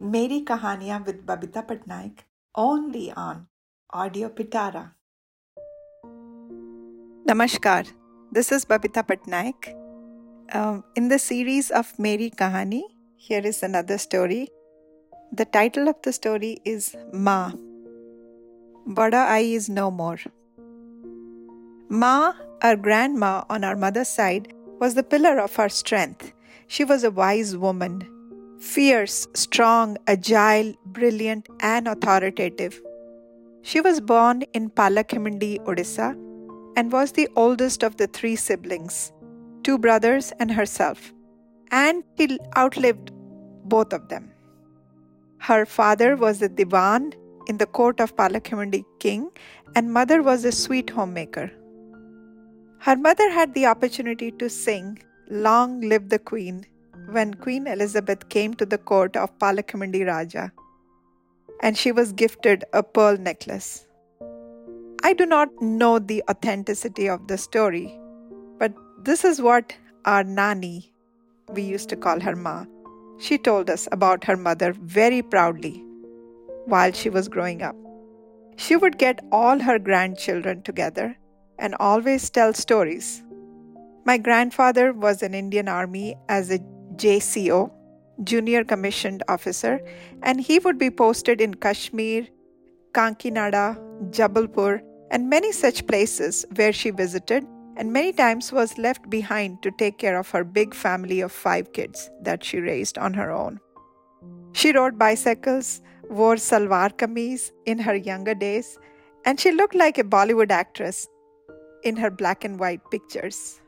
मेरी कहानियां with Babita Patnaik only on audio पिटारा नमस्कार this is Babita Patnaik in the series of Meri Kahani, here is another story. The title of the story is Ma. Bada Ai is no more. Ma, our grandma on our mother's side, was the pillar of our strength. She was a wise woman, fierce, strong, agile, brilliant, and authoritative. She was born in Palakhimindi, Odisha, and was the oldest of the three siblings, two brothers and herself, and she outlived both of them. Her father was a divan in the court of Palakhimindi king, and mother was a sweet homemaker. Her mother had the opportunity to sing Long Live the Queen when Queen Elizabeth came to the court of Palakhimindi Raja, and she was gifted a pearl necklace. I do not know the authenticity of the story, but this is what our Nani, we used to call her Ma, she told us about her mother very proudly while she was growing up. She would get all her grandchildren together and always tell stories. My grandfather was in Indian Army as a JCO, Junior Commissioned Officer, and he would be posted in Kashmir, Kankinada, Jabalpur, and many such places where she visited and many times was left behind to take care of her big family of five kids that she raised on her own. She rode bicycles, wore salwar kameez in her younger days, and she looked like a Bollywood actress in her black and white pictures.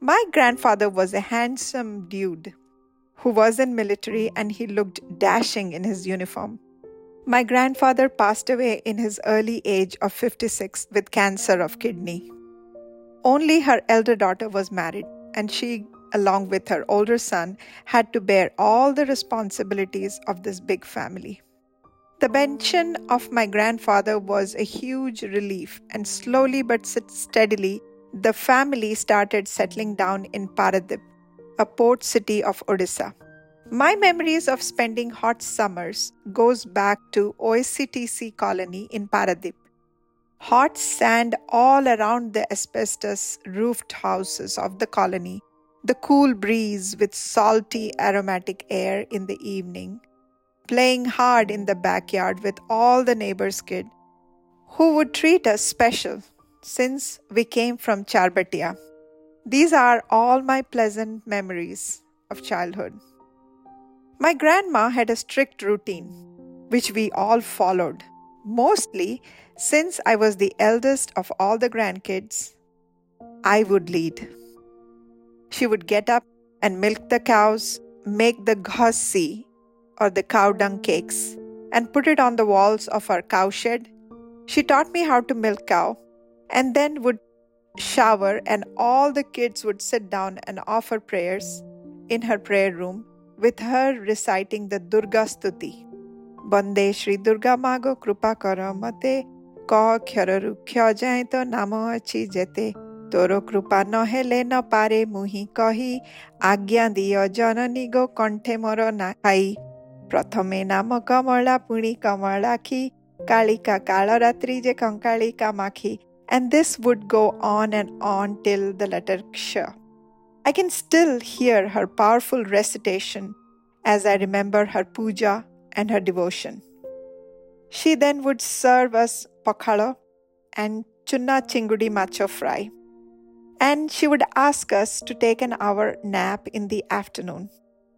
My grandfather was a handsome dude who was in military and he looked dashing in his uniform. My grandfather passed away in his early age of 56 with cancer of kidney. Only her elder daughter was married and she along with her older son had to bear all the responsibilities of this big family. The pension of my grandfather was a huge relief, and slowly but steadily, the family started settling down in Paradip, a port city of Odisha. My memories of spending hot summers goes back to OSCTC colony in Paradip. Hot sand all around the asbestos roofed houses of the colony, the cool breeze with salty aromatic air in the evening, playing hard in the backyard with all the neighbors' kids who would treat us special since we came from Charbatia. These are all my pleasant memories of childhood. My grandma had a strict routine, which we all followed, mostly since I was the eldest of all the grandkids. I would lead. She would get up and milk the cows, make the ghassi or the cow dung cakes, and put it on the walls of our cowshed. She taught me how to milk cow and then would shower, and all the kids would sit down and offer prayers in her prayer room with her reciting the Durga Stuti. Bande Shri Durga Mago Krupa Kara Mate Ka Khyararu Khya Jai To Namo Achi Jete Toro Krupa Nohele No Pare Muhi Kahi Agya Diyo Janani Go Kanthe Moro Nakai ପ୍ରଥମେ ନାମ କମଳା ପୁଣି କମଳାକ୍ଷୀ କାଳିକା କାଳରାତ୍ରି ଯେ କଙ୍କାଳିକା ମାଖି and this would go on and on till the letter Ksha. I can still hear her powerful recitation as I remember her puja and her devotion. She then would serve us pakhala and chunna chingudi macho fry. And she would ask us to take an hour nap in the afternoon.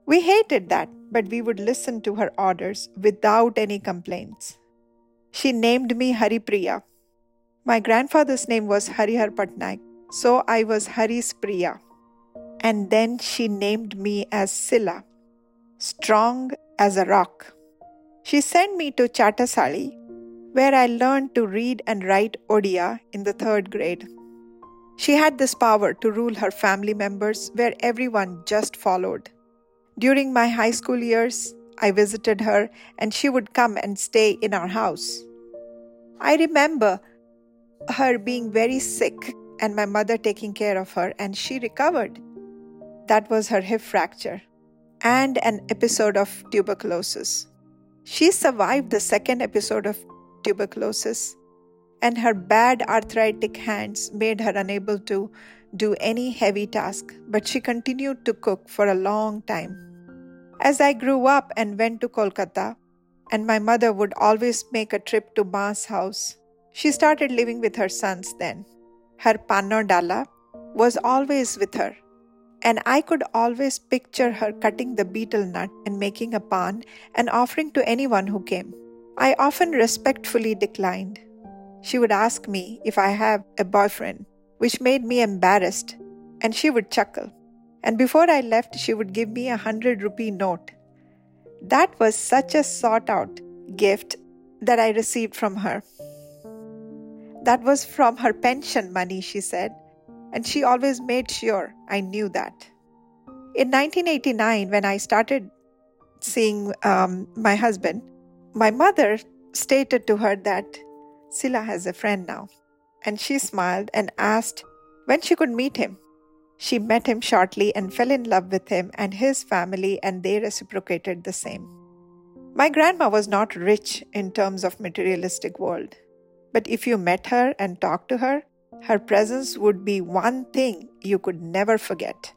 We hated that, but we would listen to her orders without any complaints. She named me Haripriya. My grandfather's name was Harihar Patnaik, so I was Hari's Priya. And then she named me as Silla, strong as a rock. She sent me to Chatasali, where I learned to read and write Odia in the third grade. She had this power to rule her family members, where everyone just followed. During my high school years, I visited her and she would come and stay in our house. I remember her being very sick and my mother taking care of her, and she recovered. That was her hip fracture and an episode of tuberculosis. She survived the second episode of tuberculosis, and her bad arthritic hands made her unable to do any heavy task, but she continued to cook for a long time. As I grew up and went to Kolkata, and my mother would always make a trip to Ma's house, she started living with her sons then. Her panno dala was always with her, and I could always picture her cutting the betel nut and making a pan and offering to anyone who came. I often respectfully declined. She would ask me if I have a boyfriend, which made me embarrassed, and she would chuckle and before I left, she would give me a hundred rupee note. That was such a sought out gift that I received from her. That was from her pension money, she said, and she always made sure I knew that. In 1989, when I started seeing um, my husband, my mother stated to her that Sila has a friend now, and she smiled and asked when she could meet him. She met him shortly and fell in love with him and his family, and they reciprocated the same. My grandma was not rich in terms of materialistic world, but if you met her and talked to her, her presence would be one thing you could never forget.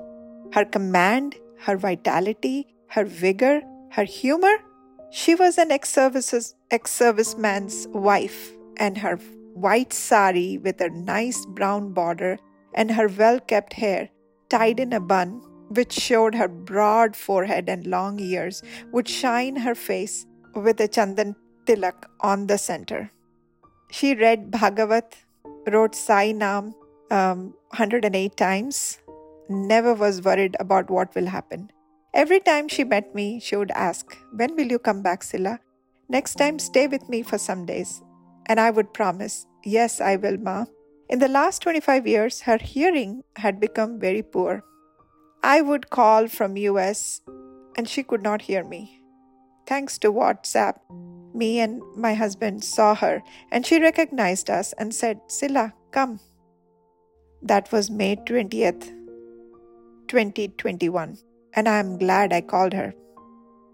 Her command, her vitality, her vigor, her humor. She was an ex-services ex-serviceman's wife, and her white sari with a nice brown border and her well kept hair tied in a bun, which showed her broad forehead and long ears, would shine her face with a chandan tilak on the center. She read Bhagavat, wrote Sai Nam um, 108 times, never was worried about what will happen. Every time she met me, she would ask, When will you come back, Silla? Next time, stay with me for some days. And I would promise, Yes, I will, Ma. In the last 25 years, her hearing had become very poor. I would call from US and she could not hear me. Thanks to WhatsApp, me and my husband saw her and she recognized us and said, Silla, come. That was May 20th, 2021, and I am glad I called her.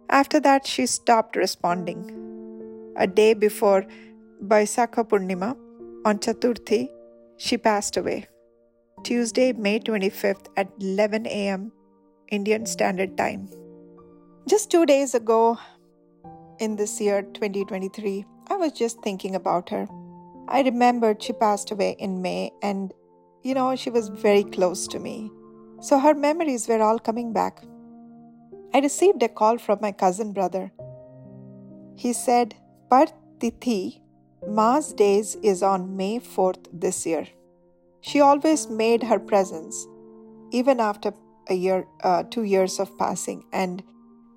After that, she stopped responding. A day before Baisakha Purnima, on Chaturthi, she passed away. Tuesday, May 25th at 11 a.m. Indian Standard Time. Just two days ago, in this year 2023, I was just thinking about her. I remembered she passed away in May, and you know, she was very close to me. So her memories were all coming back. I received a call from my cousin brother. He said, Tithi Ma's days is on May 4th this year. She always made her presence, even after a year, uh, two years of passing, and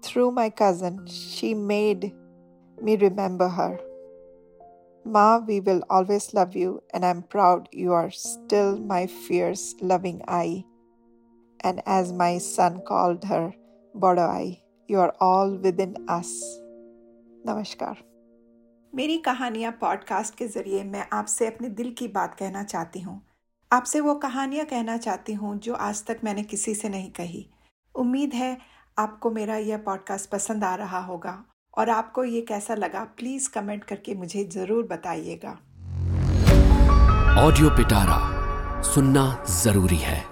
through my cousin, she made me remember her. Ma, we will always love you, and I'm proud you are still my fierce, loving eye. And as my son called her, Bodo you are all within us नमस्कार मेरी कहानियाँ podcast के ज़रिए मैं आपसे अपने दिल की बात कहना चाहती हूँ आपसे वो कहानियाँ कहना चाहती हूँ जो आज तक मैंने किसी से नहीं कही उम्मीद है आपको मेरा यह पॉडकास्ट पसंद आ रहा होगा और आपको ये कैसा लगा प्लीज़ कमेंट करके मुझे ज़रूर बताइएगा। ऑडियो पिटारा सुनना ज़रूरी है।